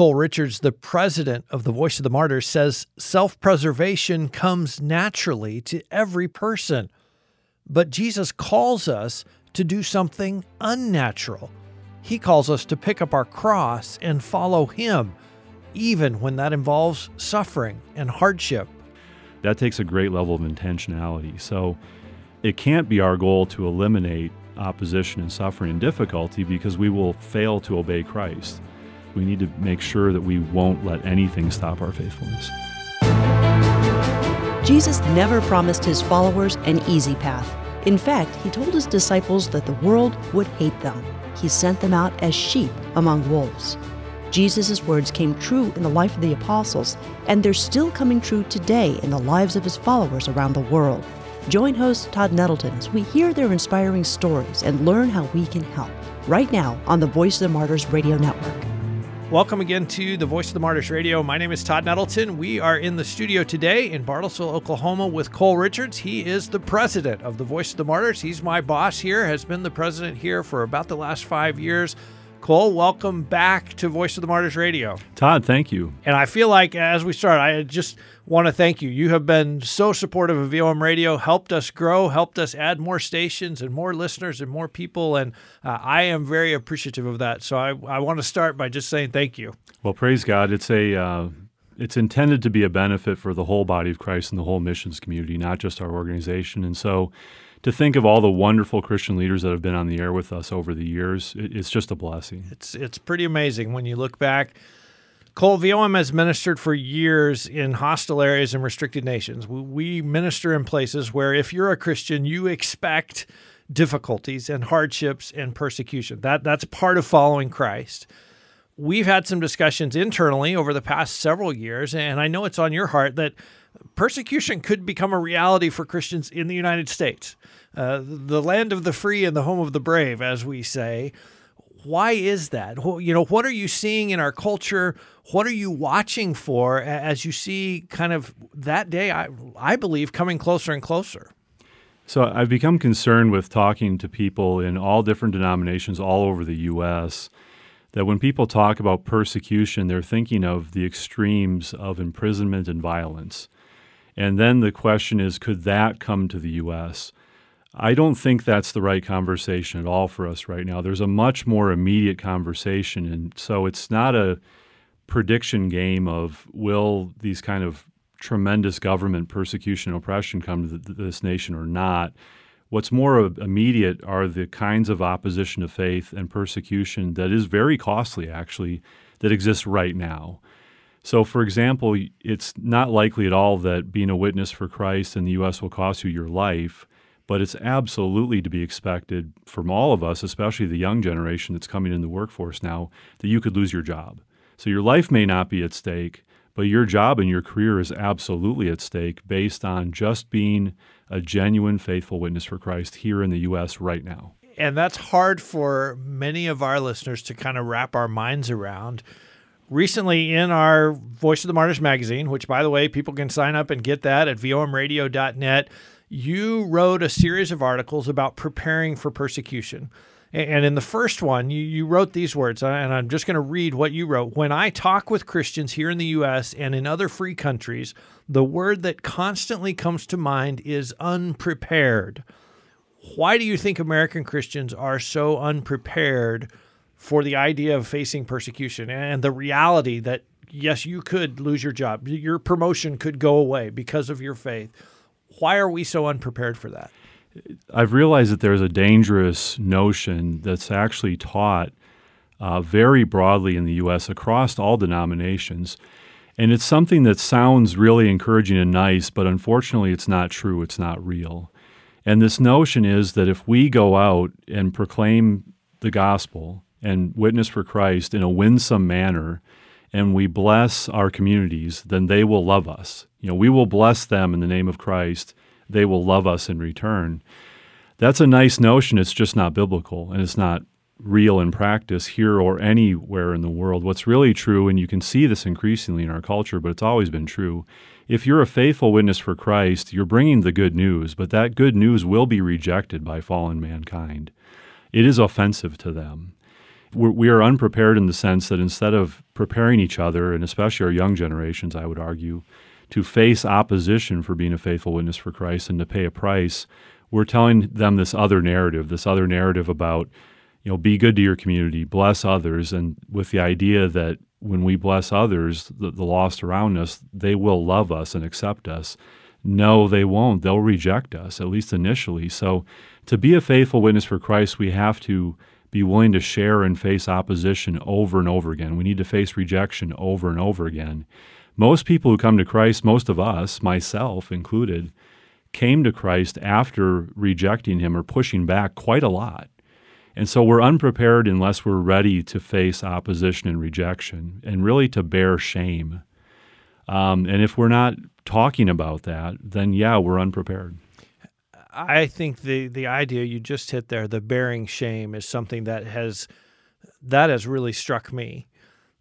Cole Richards, the president of the Voice of the Martyrs, says self preservation comes naturally to every person. But Jesus calls us to do something unnatural. He calls us to pick up our cross and follow Him, even when that involves suffering and hardship. That takes a great level of intentionality. So it can't be our goal to eliminate opposition and suffering and difficulty because we will fail to obey Christ. We need to make sure that we won't let anything stop our faithfulness. Jesus never promised his followers an easy path. In fact, he told his disciples that the world would hate them. He sent them out as sheep among wolves. Jesus' words came true in the life of the apostles, and they're still coming true today in the lives of his followers around the world. Join host Todd Nettleton as we hear their inspiring stories and learn how we can help. Right now on the Voice of the Martyrs Radio Network. Welcome again to the Voice of the Martyrs Radio. My name is Todd Nettleton. We are in the studio today in Bartlesville, Oklahoma with Cole Richards. He is the president of the Voice of the Martyrs. He's my boss here, has been the president here for about the last five years. Cole, welcome back to Voice of the Martyrs Radio. Todd, thank you. And I feel like as we start, I just want to thank you. You have been so supportive of VOM Radio, helped us grow, helped us add more stations and more listeners and more people. And uh, I am very appreciative of that. So I, I want to start by just saying thank you. Well, praise God. It's a. Uh, it's intended to be a benefit for the whole body of Christ and the whole missions community, not just our organization. And so, to think of all the wonderful Christian leaders that have been on the air with us over the years, it's just a blessing. It's it's pretty amazing when you look back. Cole VOM has ministered for years in hostile areas and restricted nations. We minister in places where, if you're a Christian, you expect difficulties and hardships and persecution. That that's part of following Christ. We've had some discussions internally over the past several years, and I know it's on your heart that persecution could become a reality for Christians in the United States, uh, the land of the free and the home of the brave, as we say. Why is that? You know, what are you seeing in our culture? What are you watching for as you see kind of that day, I, I believe, coming closer and closer? So I've become concerned with talking to people in all different denominations all over the U.S. that when people talk about persecution, they're thinking of the extremes of imprisonment and violence. And then the question is could that come to the U.S.? I don't think that's the right conversation at all for us right now. There's a much more immediate conversation. And so it's not a prediction game of will these kind of tremendous government persecution and oppression come to this nation or not. What's more immediate are the kinds of opposition to faith and persecution that is very costly, actually, that exists right now. So, for example, it's not likely at all that being a witness for Christ in the U.S. will cost you your life, but it's absolutely to be expected from all of us, especially the young generation that's coming in the workforce now, that you could lose your job. So, your life may not be at stake, but your job and your career is absolutely at stake based on just being a genuine, faithful witness for Christ here in the U.S. right now. And that's hard for many of our listeners to kind of wrap our minds around recently in our Voice of the Martyrs magazine, which, by the way, people can sign up and get that at vomradio.net, you wrote a series of articles about preparing for persecution. And in the first one, you, you wrote these words, uh, and I'm just going to read what you wrote. When I talk with Christians here in the U.S. and in other free countries, the word that constantly comes to mind is unprepared. Why do you think American Christians are so unprepared for the idea of facing persecution and the reality that yes, you could lose your job, your promotion could go away because of your faith. Why are we so unprepared for that? I've realized that there's a dangerous notion that's actually taught uh, very broadly in the U.S. across all denominations. And it's something that sounds really encouraging and nice, but unfortunately, it's not true. It's not real. And this notion is that if we go out and proclaim the gospel and witness for Christ in a winsome manner, and we bless our communities, then they will love us. You know, we will bless them in the name of Christ. They will love us in return. That's a nice notion. It's just not biblical and it's not real in practice here or anywhere in the world. What's really true, and you can see this increasingly in our culture, but it's always been true. If you're a faithful witness for Christ, you're bringing the good news, but that good news will be rejected by fallen mankind. It is offensive to them. We're, we are unprepared in the sense that instead of preparing each other, and especially our young generations, I would argue, to face opposition for being a faithful witness for Christ and to pay a price, we're telling them this other narrative, this other narrative about, you know, be good to your community, bless others, and with the idea that when we bless others, the, the lost around us, they will love us and accept us. No, they won't. They'll reject us, at least initially. So, to be a faithful witness for Christ, we have to be willing to share and face opposition over and over again. We need to face rejection over and over again. Most people who come to Christ, most of us, myself included, came to Christ after rejecting him or pushing back quite a lot. And so we're unprepared unless we're ready to face opposition and rejection and really to bear shame. Um, and if we're not talking about that, then yeah, we're unprepared. I think the the idea you just hit there, the bearing shame, is something that has that has really struck me.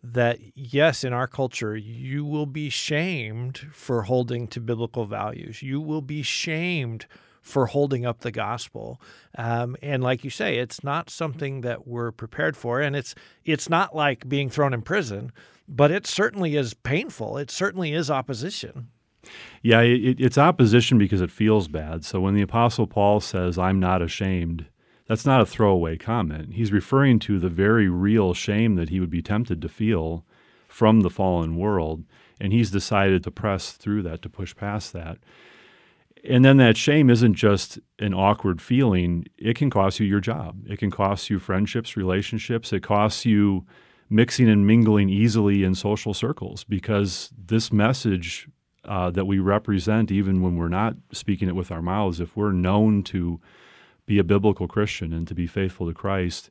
That yes, in our culture, you will be shamed for holding to biblical values. You will be shamed for holding up the gospel. Um, and like you say, it's not something that we're prepared for, and it's it's not like being thrown in prison, but it certainly is painful. It certainly is opposition. Yeah, it, it's opposition because it feels bad. So when the Apostle Paul says, I'm not ashamed, that's not a throwaway comment. He's referring to the very real shame that he would be tempted to feel from the fallen world. And he's decided to press through that, to push past that. And then that shame isn't just an awkward feeling, it can cost you your job. It can cost you friendships, relationships. It costs you mixing and mingling easily in social circles because this message uh, that we represent, even when we're not speaking it with our mouths, if we're known to be a biblical Christian and to be faithful to Christ,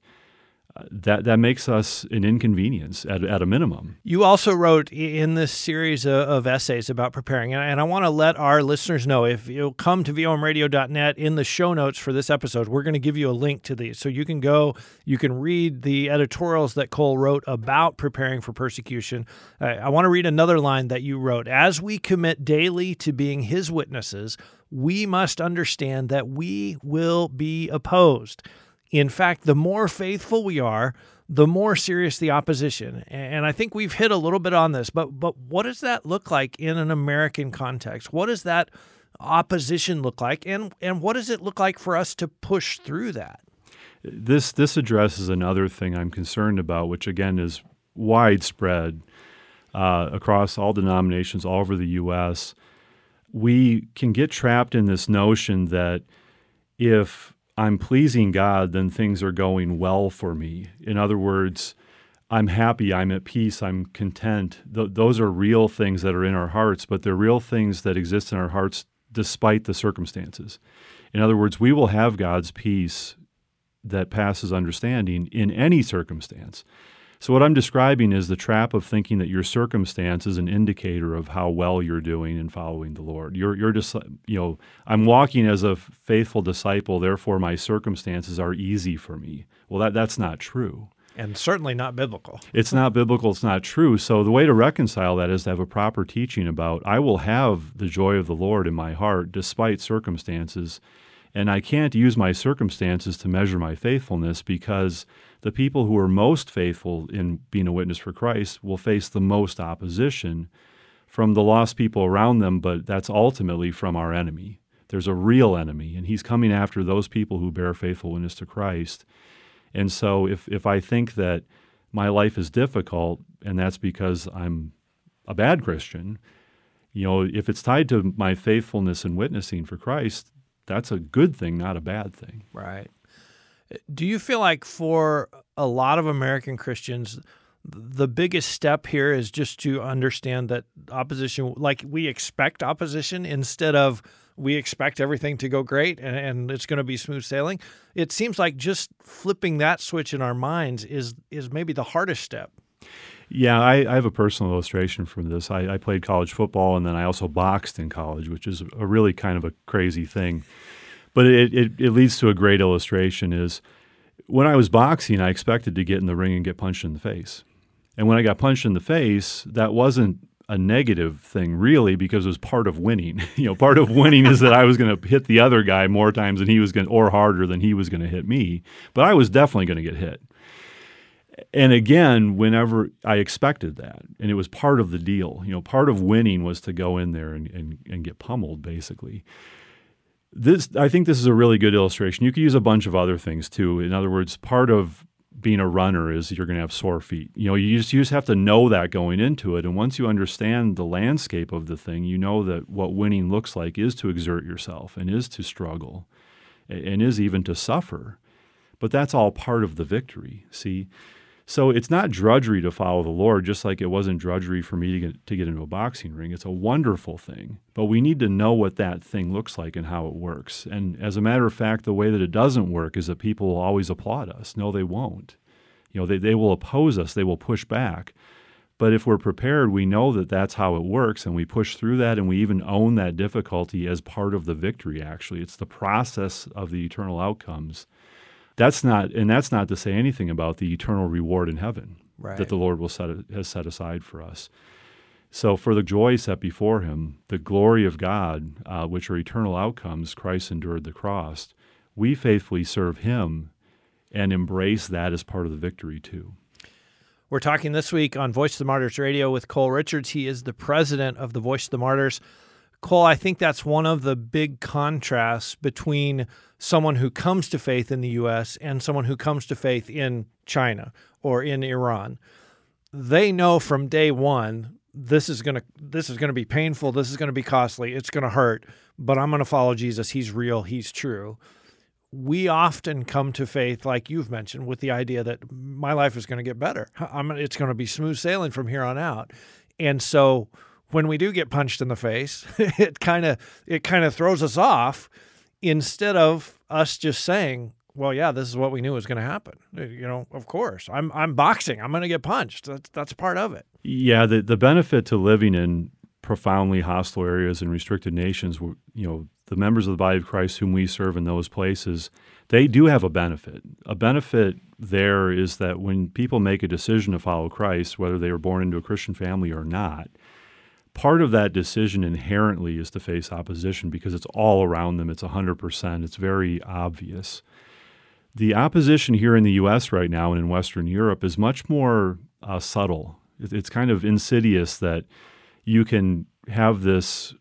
that that makes us an inconvenience at, at a minimum. You also wrote in this series of essays about preparing, and I want to let our listeners know if you'll come to vomradio.net in the show notes for this episode, we're going to give you a link to these. So you can go, you can read the editorials that Cole wrote about preparing for persecution. I want to read another line that you wrote. As we commit daily to being his witnesses, we must understand that we will be opposed. In fact, the more faithful we are, the more serious the opposition. And I think we've hit a little bit on this, but but what does that look like in an American context? What does that opposition look like and and what does it look like for us to push through that? This this addresses another thing I'm concerned about, which again is widespread uh, across all denominations all over the U.S. We can get trapped in this notion that if I'm pleasing God, then things are going well for me. In other words, I'm happy, I'm at peace, I'm content. Th- those are real things that are in our hearts, but they're real things that exist in our hearts despite the circumstances. In other words, we will have God's peace that passes understanding in any circumstance. So, what I'm describing is the trap of thinking that your circumstance is an indicator of how well you're doing in following the Lord. You're, you're just, you know, I'm walking as a faithful disciple, therefore my circumstances are easy for me. Well, that, that's not true. And certainly not biblical. It's not biblical, it's not true. So, the way to reconcile that is to have a proper teaching about I will have the joy of the Lord in my heart despite circumstances. And I can't use my circumstances to measure my faithfulness because the people who are most faithful in being a witness for Christ will face the most opposition from the lost people around them, but that's ultimately from our enemy. There's a real enemy, and he's coming after those people who bear faithful witness to Christ. And so if, if I think that my life is difficult and that's because I'm a bad Christian, you know, if it's tied to my faithfulness and witnessing for Christ, that's a good thing, not a bad thing. Right. Do you feel like for a lot of American Christians, the biggest step here is just to understand that opposition, like we expect opposition instead of we expect everything to go great and, and it's going to be smooth sailing. It seems like just flipping that switch in our minds is is maybe the hardest step. Yeah, I, I have a personal illustration from this. I, I, played college football and then I also boxed in college, which is a really kind of a crazy thing. But it, it, it leads to a great illustration is when I was boxing, I expected to get in the ring and get punched in the face. And when I got punched in the face, that wasn't a negative thing really because it was part of winning. you know, part of winning is that I was going to hit the other guy more times than he was going or harder than he was going to hit me, but I was definitely going to get hit. And again, whenever I expected that, and it was part of the deal, you know, part of winning was to go in there and, and, and get pummeled, basically. This, I think this is a really good illustration. You could use a bunch of other things too. In other words, part of being a runner is you're going to have sore feet. You know, you just you just have to know that going into it. And once you understand the landscape of the thing, you know that what winning looks like is to exert yourself and is to struggle and is even to suffer. But that's all part of the victory. See, so it's not drudgery to follow the Lord, just like it wasn't drudgery for me to get, to get into a boxing ring. It's a wonderful thing, but we need to know what that thing looks like and how it works. And as a matter of fact, the way that it doesn't work is that people will always applaud us. No, they won't. You know, they, they will oppose us, they will push back. But if we're prepared, we know that that's how it works, and we push through that, and we even own that difficulty as part of the victory, actually. It's the process of the eternal outcomes that's not, and that's not to say anything about the eternal reward in heaven right. that the Lord will set has set aside for us. So, for the joy set before him, the glory of God, uh, which are eternal outcomes, Christ endured the cross. We faithfully serve him and embrace that as part of the victory, too. We're talking this week on Voice of the Martyrs Radio with Cole Richards. He is the president of the Voice of the Martyrs. Cole, I think that's one of the big contrasts between someone who comes to faith in the US and someone who comes to faith in China or in Iran. They know from day 1 this is going to this is going to be painful, this is going to be costly, it's going to hurt, but I'm going to follow Jesus. He's real, he's true. We often come to faith like you've mentioned with the idea that my life is going to get better. I'm, it's going to be smooth sailing from here on out. And so when we do get punched in the face, it kind of it kind of throws us off instead of us just saying, "Well, yeah, this is what we knew was going to happen." Uh, you know, of course, I'm I'm boxing. I'm going to get punched. That's that's part of it. Yeah, the the benefit to living in profoundly hostile areas and restricted nations, you know, the members of the body of Christ whom we serve in those places, they do have a benefit. A benefit there is that when people make a decision to follow Christ, whether they were born into a Christian family or not, part of that decision inherently is to face opposition because it's all around them. It's 100%. It's very obvious. The opposition here in the US right now and in Western Europe is much more uh, subtle. It's kind of insidious that you can have this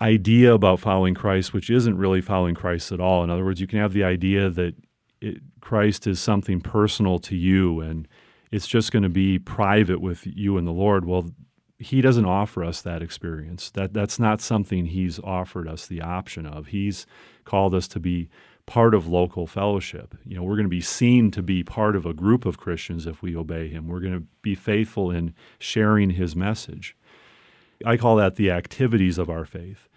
idea about following Christ, which isn't really following Christ at all. In other words, you can have the idea that it, Christ is something personal to you and it's just going to be private with you and the Lord. Well, he doesn't offer us that experience. That that's not something he's offered us the option of. He's called us to be part of local fellowship. You know, we're going to be seen to be part of a group of Christians if we obey him. We're going to be faithful in sharing his message. I call that the activities of our faith.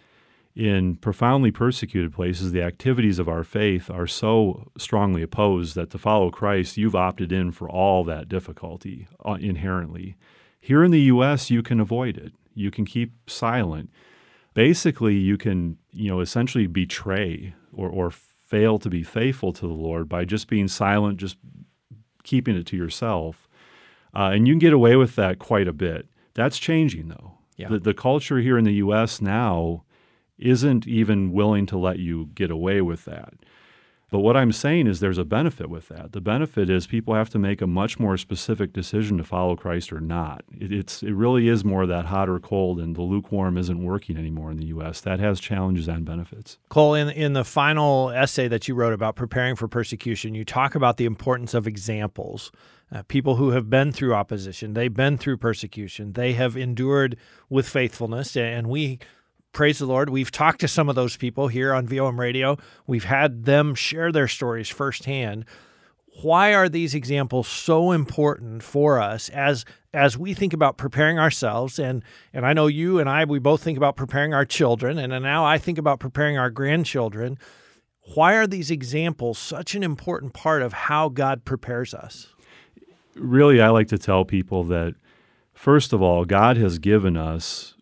In profoundly persecuted places, the activities of our faith are so strongly opposed that to follow Christ, you've opted in for all that difficulty uh, inherently. Here in the US, you can avoid it. You can keep silent. Basically, you can, you know, essentially betray or, or fail to be faithful to the Lord by just being silent, just keeping it to yourself. Uh, and you can get away with that quite a bit. That's changing, though. Yeah. The, the culture here in the U.S. now isn't even willing to let you get away with that. But what I'm saying is there's a benefit with that. The benefit is people have to make a much more specific decision to follow Christ or not. It, it's it really is more that hot or cold, and the lukewarm isn't working anymore in the U.S. That has challenges and benefits. Cole, in in the final essay that you wrote about preparing for persecution, you talk about the importance of examples. Uh, people who have been through opposition, they've been through persecution, they have endured with faithfulness, and we praise the Lord. We've talked to some of those people here on VOM Radio. We've had them share their stories firsthand. Why are these examples so important for us as as we think about preparing ourselves and and I know you and I we both think about preparing our children and now I think about preparing our grandchildren. Why are these examples such an important part of how God prepares us? Really, I like to tell people that first of all, God has given us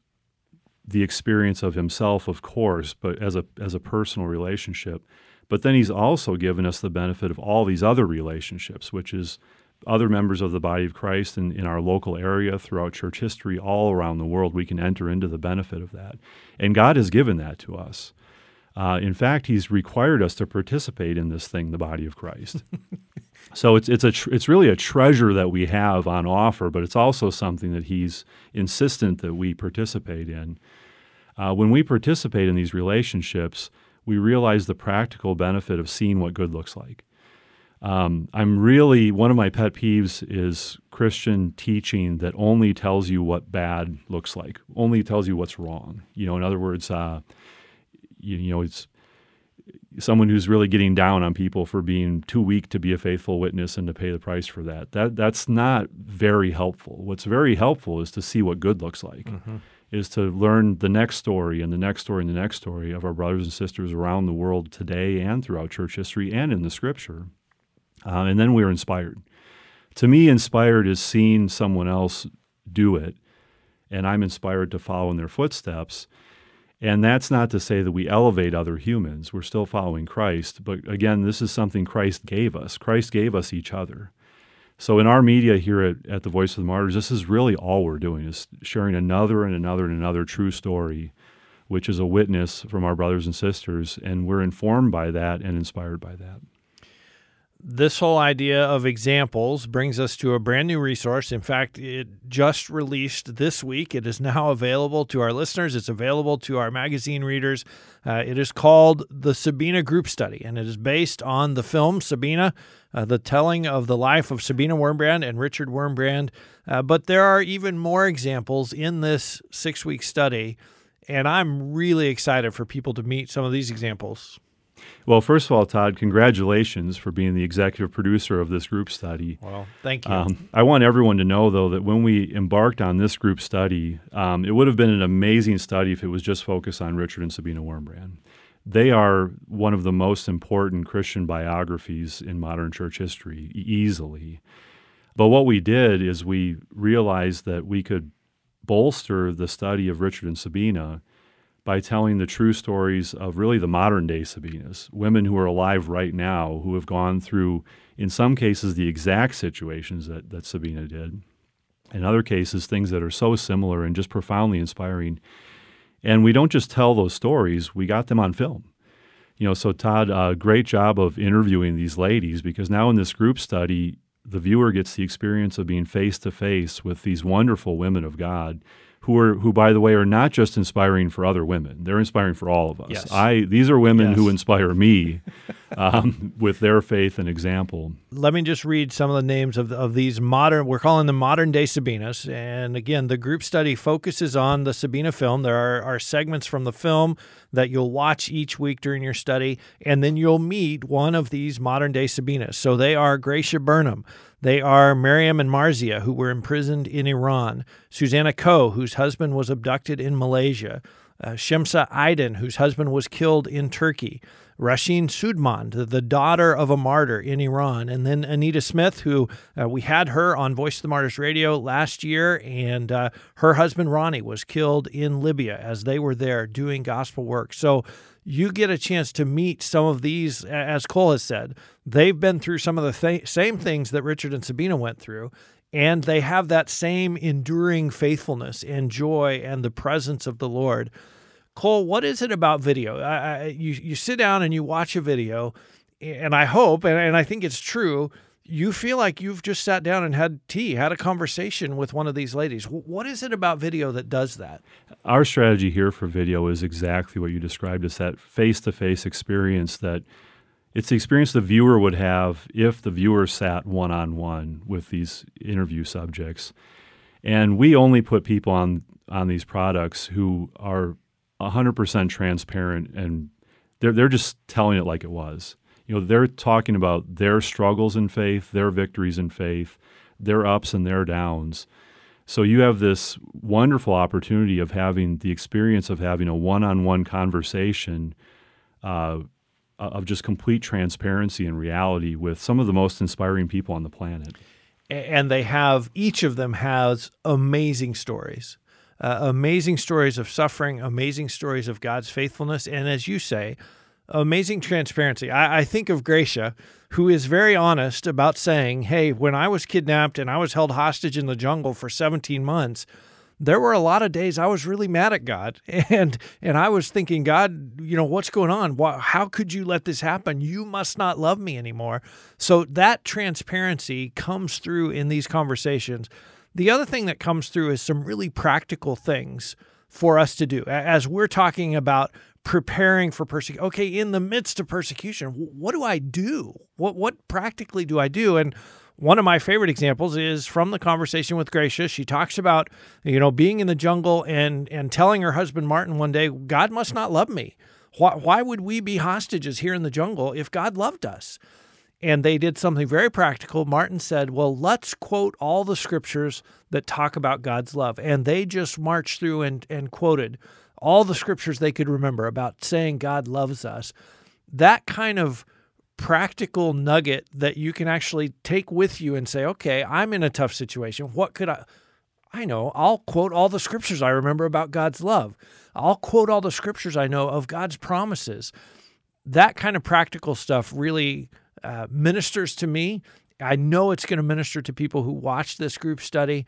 the experience of himself, of course, but as a as a personal relationship. But then he's also given us the benefit of all these other relationships, which is other members of the body of Christ in, in our local area, throughout church history, all around the world. We can enter into the benefit of that. And God has given that to us. Uh, in fact, He's required us to participate in this thing, the body of Christ. So it's it's a tr- it's really a treasure that we have on offer, but it's also something that he's insistent that we participate in. Uh, when we participate in these relationships, we realize the practical benefit of seeing what good looks like. Um, I'm really one of my pet peeves is Christian teaching that only tells you what bad looks like, only tells you what's wrong. You know, in other words, uh, you, you know, it's someone who's really getting down on people for being too weak to be a faithful witness and to pay the price for that. That that's not very helpful. What's very helpful is to see what good looks like. Mm-hmm. Is to learn the next story and the next story and the next story of our brothers and sisters around the world today and throughout church history and in the scripture. Uh, and then we're inspired. To me, inspired is seeing someone else do it, and I'm inspired to follow in their footsteps. And that's not to say that we elevate other humans. We're still following Christ. But again, this is something Christ gave us. Christ gave us each other. So in our media here at, at the Voice of the Martyrs, this is really all we're doing is sharing another and another and another true story, which is a witness from our brothers and sisters. And we're informed by that and inspired by that this whole idea of examples brings us to a brand new resource. In fact, it just released this week. It is now available to our listeners, it's available to our magazine readers. Uh, it is called the Sabina Group Study, and it is based on the film Sabina, uh, the telling of the life of Sabina Wurmbrand and Richard Wurmbrand. Uh, but there are even more examples in this six week study, and I'm really excited for people to meet some of these examples. Well, first of all, Todd, congratulations for being the executive producer of this group study. Well, thank you. Um, I want everyone to know, though, that when we embarked on this group study, um, it would have been an amazing study if it was just focused on Richard and Sabina Wurmbrand. They are one of the most important Christian biographies in modern church history, easily. But what we did is we realized that we could bolster the study of Richard and Sabina by telling the true stories of really the modern day Sabinas, women who are alive right now who have gone through, in some cases, the exact situations that, that Sabina did. In other cases, things that are so similar and just profoundly inspiring. And we don't just tell those stories, we got them on film. You know, so Todd, uh, great job of interviewing these ladies because now in this group study, the viewer gets the experience of being face to face with these wonderful women of God who are who by the way are not just inspiring for other women. They're inspiring for all of us. Yes. i these are women yes. who inspire me um, with their faith and example. Let me just read some of the names of, of these modern we're calling them modern day sabinas. And again the group study focuses on the sabina film. There are, are segments from the film that you'll watch each week during your study and then you'll meet one of these modern day sabinas. So they are gracia burnham. They are Miriam and Marzia, who were imprisoned in Iran, Susanna Koh, whose husband was abducted in Malaysia, uh, Shemsa Aydin, whose husband was killed in Turkey, Rashin Soodmand, the daughter of a martyr in Iran, and then Anita Smith, who uh, we had her on Voice of the Martyrs radio last year, and uh, her husband Ronnie was killed in Libya as they were there doing gospel work. So you get a chance to meet some of these, as Cole has said, they've been through some of the th- same things that Richard and Sabina went through, and they have that same enduring faithfulness and joy and the presence of the Lord. Cole, what is it about video? I, I, you you sit down and you watch a video, and I hope, and, and I think it's true you feel like you've just sat down and had tea, had a conversation with one of these ladies. What is it about video that does that? Our strategy here for video is exactly what you described. It's that face to face experience that it's the experience the viewer would have if the viewer sat one on one with these interview subjects. And we only put people on, on these products who are 100% transparent and they're, they're just telling it like it was you know they're talking about their struggles in faith their victories in faith their ups and their downs so you have this wonderful opportunity of having the experience of having a one-on-one conversation uh, of just complete transparency and reality with some of the most inspiring people on the planet and they have each of them has amazing stories uh, amazing stories of suffering amazing stories of god's faithfulness and as you say amazing transparency. I, I, think of Gracia, who is very honest about saying, Hey, when I was kidnapped and I was held hostage in the jungle for 17 months, there were a lot of days I was really mad at God, and and I was thinking, God, you know, what's going on? How could you let this happen? You must not love me anymore. So that transparency comes through in these conversations. The other thing that comes through is some really practical things for us to do as we're talking about preparing for persecution. Okay, in the midst of persecution, what do I do? What what practically do I do? And one of my favorite examples is from the conversation with Gracia. She talks about, you know, being in the jungle and and telling her husband Martin one day, God must not love me. Why, why would we be hostages here in the jungle if God loved us? And they did something very practical. Martin said, Well, let's quote all the scriptures that talk about God's love. And they just marched through and, and quoted all the scriptures they could remember about saying God loves us. That kind of practical nugget that you can actually take with you and say, okay, I'm in a tough situation. What could I? I know, I'll quote all the scriptures I remember about God's love. I'll quote all the scriptures I know of God's promises. That kind of practical stuff really uh, ministers to me. I know it's going to minister to people who watch this group study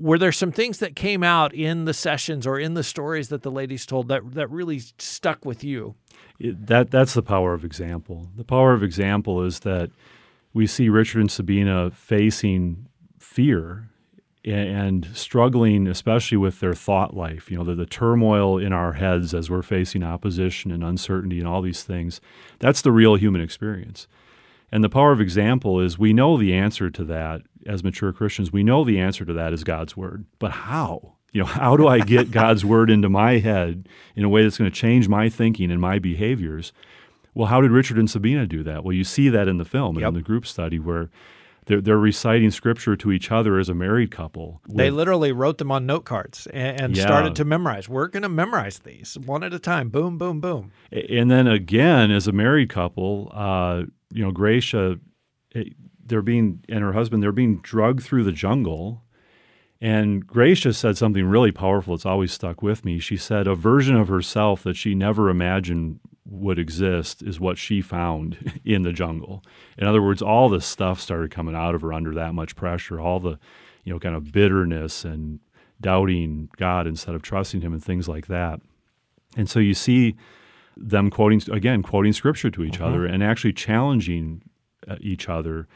were there some things that came out in the sessions or in the stories that the ladies told that that really stuck with you? It, that that's the power of example. The power of example is that we see Richard and Sabina facing fear and, struggling, especially with their thought life. You know, the, the turmoil in our heads as we're facing opposition and uncertainty and all these things. That's the real human experience. And the power of example is we know the answer to that as mature Christians. We know the answer to that is God's word. But how? You know, how do I get God's word into my head in a way that's going to change my thinking and my behaviors? Well, how did Richard and Sabina do that? Well, you see that in the film and yep. in the group study where they're, they're reciting scripture to each other as a married couple. With, they literally wrote them on note cards and, and yeah. started to memorize. We're going to memorize these one at a time. Boom, boom, boom. And then again, as a married couple, uh, you know, Gracia, eh, they're being and her husband they're being drugged through the jungle. And Gracia said something really powerful. It's always stuck with me. She said a version of herself that she never imagined would exist is what she found in the jungle. In other words, all this stuff started coming out of her under that much pressure, all the, you know, kind of bitterness and doubting God instead of trusting him and things like that. And so you see them quoting again quoting scripture to each mm-hmm. other and actually challenging uh, each other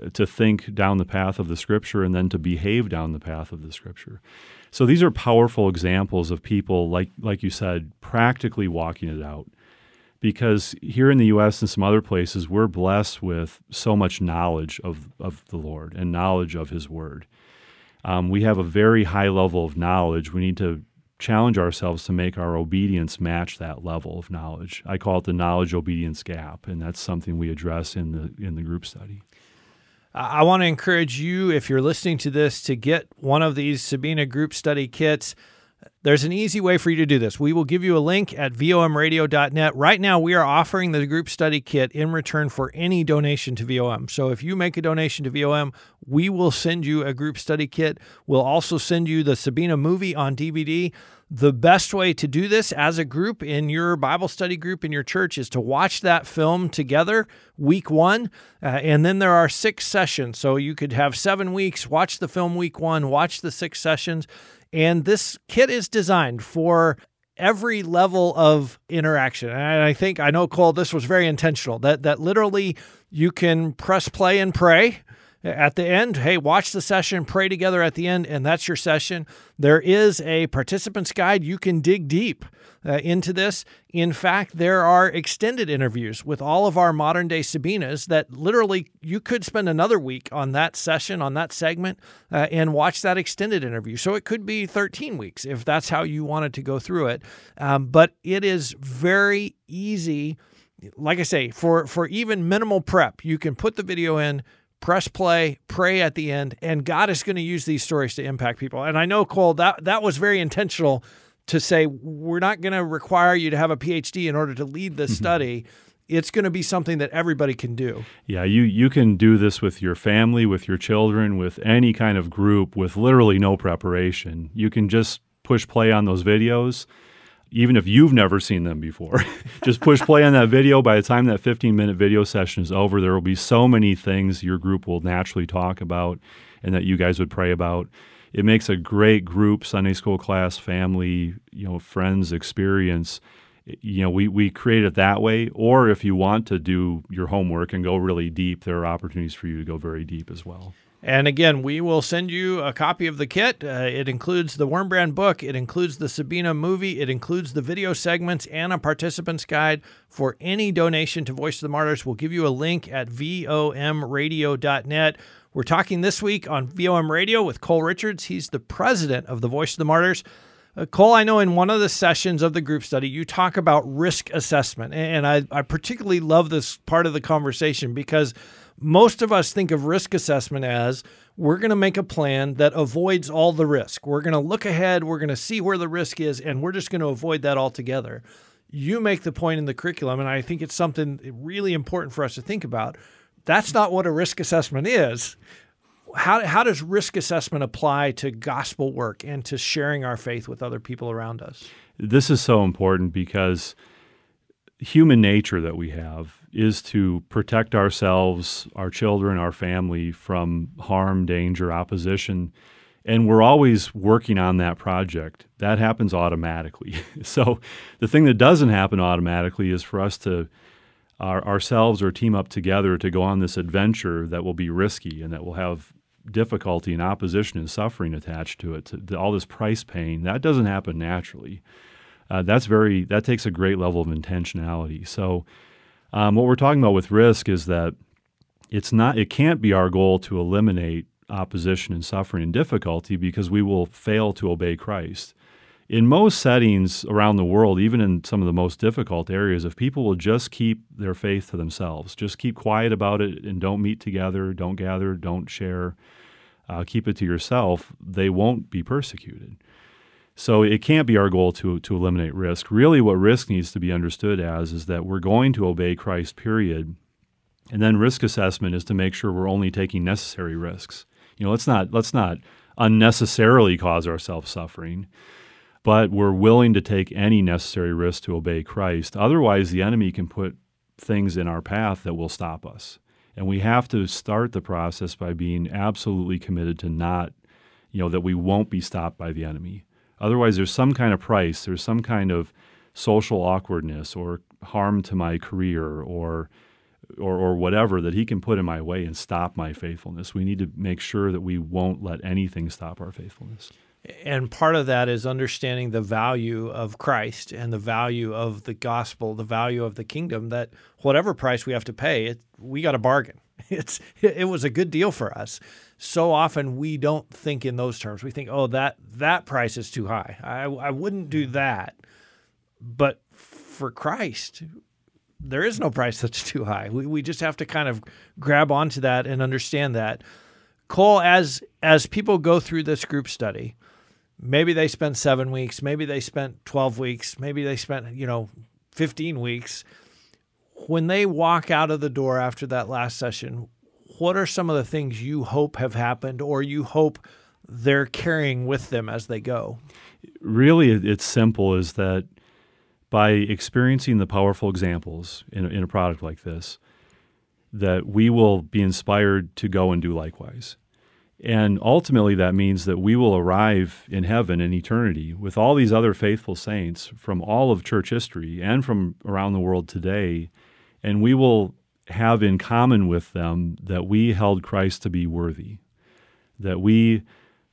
uh, to think down the path of the scripture and then to behave down the path of the scripture. So these are powerful examples of people like like you said practically walking it out. Because here in the US and some other places we're blessed with so much knowledge of of the Lord and knowledge of his word. Um, we have a very high level of knowledge. We need to challenge ourselves to make our obedience match that level of knowledge. I call it the knowledge obedience gap, and that's something we address in the in the group study. I want to encourage you, if you're listening to this, to get one of these Sabina group study kits. There's an easy way for you to do this. We will give you a link at vomradio.net. Right now, we are offering the group study kit in return for any donation to VOM. So if you make a donation to VOM, we will send you a group study kit. We'll also send you the Sabina movie on DVD. The best way to do this as a group in your Bible study group in your church is to watch that film together week one. Uh, and then there are six sessions. So you could have seven weeks, watch the film week one, watch the six sessions. And this kit is designed for every level of interaction. And I think I know Cole this was very intentional that that literally you can press play and pray at the end, hey, watch the session, pray together at the end, and that's your session. There is a participants guide. You can dig deep uh, into this. In fact, there are extended interviews with all of our modern day Sabinas that literally you could spend another week on that session, on that segment, uh, and watch that extended interview. So it could be 13 weeks if that's how you wanted to go through it. Um, but it is very easy like I say, for for even minimal prep, you can put the video in, press play, pray at the end, and God is going to use these stories to impact people. And I know, Cole, that that was very intentional to say we're not going to require you to have a PhD in order to lead this mm-hmm. study. It's going to be something that everybody can do. Yeah, you you can do this with your family, with your children, with any kind of group with literally no preparation. You can just push play on those videos even if you've never seen them before. Just push play on that video. By the time that 15 minute video session is over, there will be so many things your group will naturally talk about and that you guys would pray about. It makes a great group Sunday school class, family, you know, friends experience. You know, we, we create it that way. Or if you want to do your homework and go really deep, there are opportunities for you to go very deep as well. And again, we will send you a copy of the kit. Uh, it includes the Wurmbrand book, it includes the Sabina movie, it includes the video segments and a participant's guide. For any donation to Voice of the Martyrs, we'll give you a link at vomradio.net. We're talking this week on VOM Radio with Cole Richards. He's the president of the Voice of the Martyrs. Uh, Cole, I know in one of the sessions of the group study, you talk about risk assessment. And I, I particularly love this part of the conversation because most of us think of risk assessment as we're going to make a plan that avoids all the risk. We're going to look ahead, we're going to see where the risk is, and we're just going to avoid that altogether. You make the point in the curriculum, and I think it's something really important for us to think about. That's not what a risk assessment is. How, how does risk assessment apply to gospel work and to sharing our faith with other people around us? This is so important because human nature that we have is to protect ourselves, our children, our family from harm, danger, opposition. And we're always working on that project. That happens automatically. so the thing that doesn't happen automatically is for us to our, ourselves or team up together to go on this adventure that will be risky and that will have difficulty and opposition and suffering attached to it. To, to all this price paying that doesn't happen naturally. Uh, that's very that takes a great level of intentionality. So um, what we're talking about with risk is that it's not, it can't be our goal to eliminate opposition and suffering and difficulty because we will fail to obey Christ. In most settings around the world, even in some of the most difficult areas, if people will just keep their faith to themselves, just keep quiet about it and don't meet together, don't gather, don't share, uh, keep it to yourself, they won't be persecuted. So it can't be our goal to, to eliminate risk. Really, what risk needs to be understood as is that we're going to obey Christ, period. And then risk assessment is to make sure we're only taking necessary risks. You know, let's not let's not unnecessarily cause ourselves suffering, but we're willing to take any necessary risk to obey Christ. Otherwise, the enemy can put things in our path that will stop us. And we have to start the process by being absolutely committed to not, you know, that we won't be stopped by the enemy. Otherwise, there's some kind of price, there's some kind of social awkwardness or harm to my career or or, or whatever that he can put in my way and stop my faithfulness. We need to make sure that we won't let anything stop our faithfulness. And part of that is understanding the value of Christ and the value of the gospel, the value of the kingdom. That whatever price we have to pay, it, we got a bargain. It's it was a good deal for us so often we don't think in those terms. We think, oh, that that price is too high. I, I wouldn't do that. But for Christ, there is no price that's too high. We, we just have to kind of grab onto that and understand that. Cole, as as people go through this group study, maybe they spent seven weeks, maybe they spent twelve weeks, maybe they spent you know fifteen weeks. When they walk out of the door after that last session, what are some of the things you hope have happened or you hope they're carrying with them as they go? Really, it's simple is that by experiencing the powerful examples in a, in a product like this, that we will be inspired to go and do likewise. And ultimately, that means that we will arrive in heaven in eternity with all these other faithful saints from all of church history and from around the world today. And we will have in common with them that we held Christ to be worthy, that we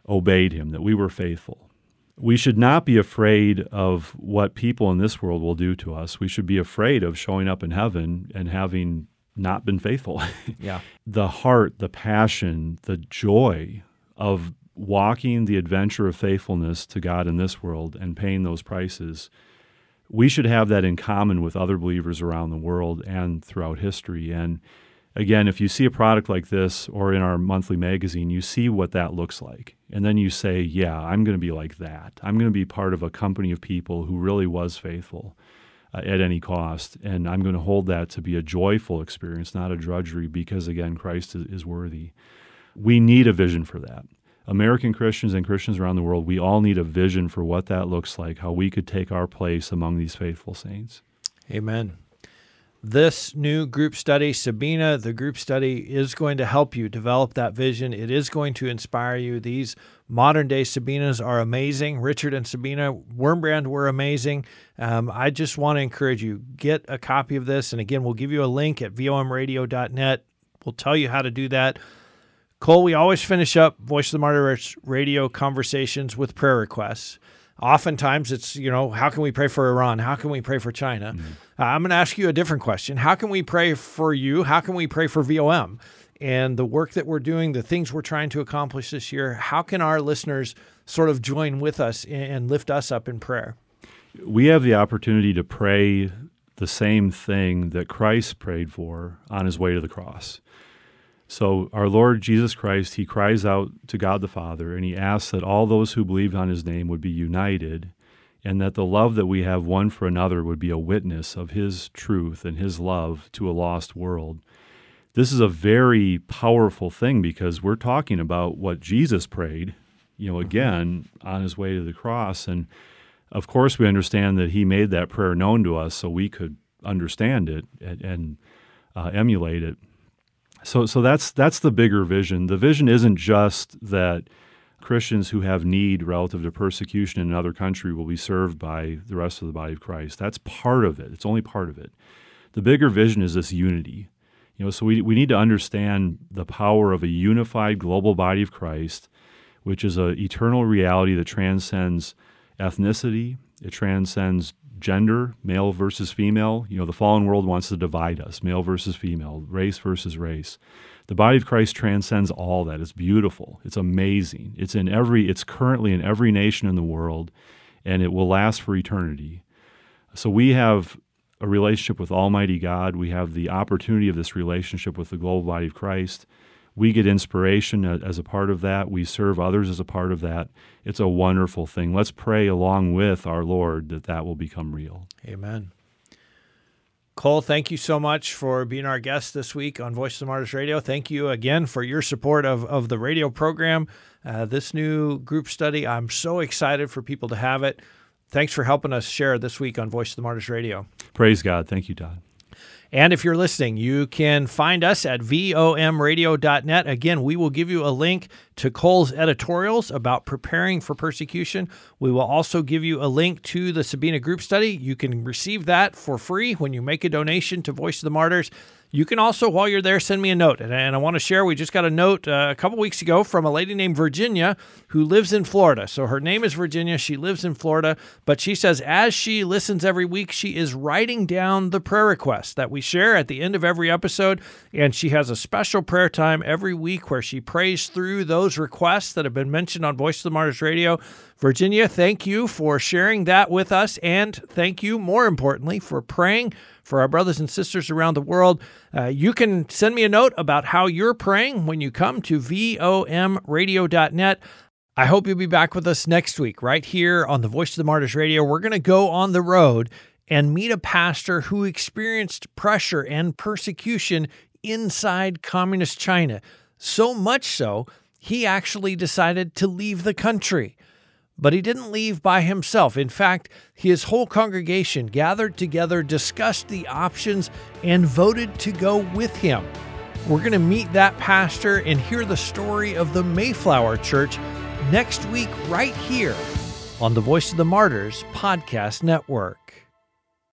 obeyed him, that we were faithful. We should not be afraid of what people in this world will do to us. We should be afraid of showing up in heaven and having not been faithful. yeah. the heart, the passion, the joy of walking the adventure of faithfulness to God in this world and paying those prices we should have that in common with other believers around the world and throughout history. And again, if you see a product like this or in our monthly magazine, you see what that looks like. And then you say, yeah, I'm going to be like that. I'm going to be part of a company of people who really was faithful uh, at any cost. And I'm going to hold that to be a joyful experience, not a drudgery, because again, Christ is, is worthy. We need a vision for that. American Christians and Christians around the world, we all need a vision for what that looks like, how we could take our place among these faithful saints. Amen. This new group study, Sabina, the group study is going to help you develop that vision. It is going to inspire you. These Modern day Sabinas are amazing. Richard and Sabina Wurmbrand were amazing. Um, I just want to encourage you get a copy of this, and again, we'll give you a link at vomradio.net. We'll tell you how to do that. Cole, we always finish up Voice of the Martyrs radio conversations with prayer requests. Oftentimes, it's you know, how can we pray for Iran? How can we pray for China? Mm-hmm. Uh, I'm going to ask you a different question. How can we pray for you? How can we pray for VOM? and the work that we're doing, the things we're trying to accomplish this year, how can our listeners sort of join with us and lift us up in prayer? We have the opportunity to pray the same thing that Christ prayed for on his way to the cross. So, our Lord Jesus Christ, he cries out to God the Father and he asks that all those who believe on his name would be united and that the love that we have one for another would be a witness of his truth and his love to a lost world this is a very powerful thing because we're talking about what Jesus prayed, you know, mm-hmm. again on his way to the cross. And of course, we understand that he made that prayer known to us so we could understand it and, and uh, emulate it. So, so that's that's the bigger vision. The vision isn't just that Christians who have need relative to persecution in another country will be served by the rest of the body of Christ. That's part of it. It's only part of it. The bigger vision is this unity you know, so we, we need to understand the power of a unified global body of Christ, which is an eternal reality that transcends ethnicity, it transcends gender, male versus female. You know, the fallen world wants to divide us, male versus female, race versus race. The body of Christ transcends all that. It's beautiful. It's amazing. It's in every it's currently in every nation in the world and it will last for eternity. So we have a relationship with Almighty God. We have the opportunity of this relationship with the global body of Christ. We get inspiration as a part of that. We serve others as a part of that. It's a wonderful thing. Let's pray along with our Lord that that will become real. Amen. Cole, thank you so much for being our guest this week on Voice of the Martyrs Radio. Thank you again for your support of, of the radio program. Uh, this new group study, I'm so excited for people to have it. Thanks for helping us share this week on Voice of the Martyrs Radio. Praise God. Thank you, Todd. And if you're listening, you can find us at vomradio.net. Again, we will give you a link to Cole's editorials about preparing for persecution. We will also give you a link to the Sabina group study. You can receive that for free when you make a donation to Voice of the Martyrs. You can also, while you're there, send me a note. And, and I want to share, we just got a note uh, a couple weeks ago from a lady named Virginia who lives in Florida. So her name is Virginia. She lives in Florida. But she says, as she listens every week, she is writing down the prayer requests that we share at the end of every episode. And she has a special prayer time every week where she prays through those requests that have been mentioned on Voice of the Martyrs Radio. Virginia, thank you for sharing that with us. And thank you, more importantly, for praying for our brothers and sisters around the world. Uh, you can send me a note about how you're praying when you come to vomradio.net. I hope you'll be back with us next week, right here on the Voice of the Martyrs Radio. We're going to go on the road and meet a pastor who experienced pressure and persecution inside communist China. So much so, he actually decided to leave the country. But he didn't leave by himself. In fact, his whole congregation gathered together, discussed the options, and voted to go with him. We're going to meet that pastor and hear the story of the Mayflower Church next week, right here on the Voice of the Martyrs Podcast Network.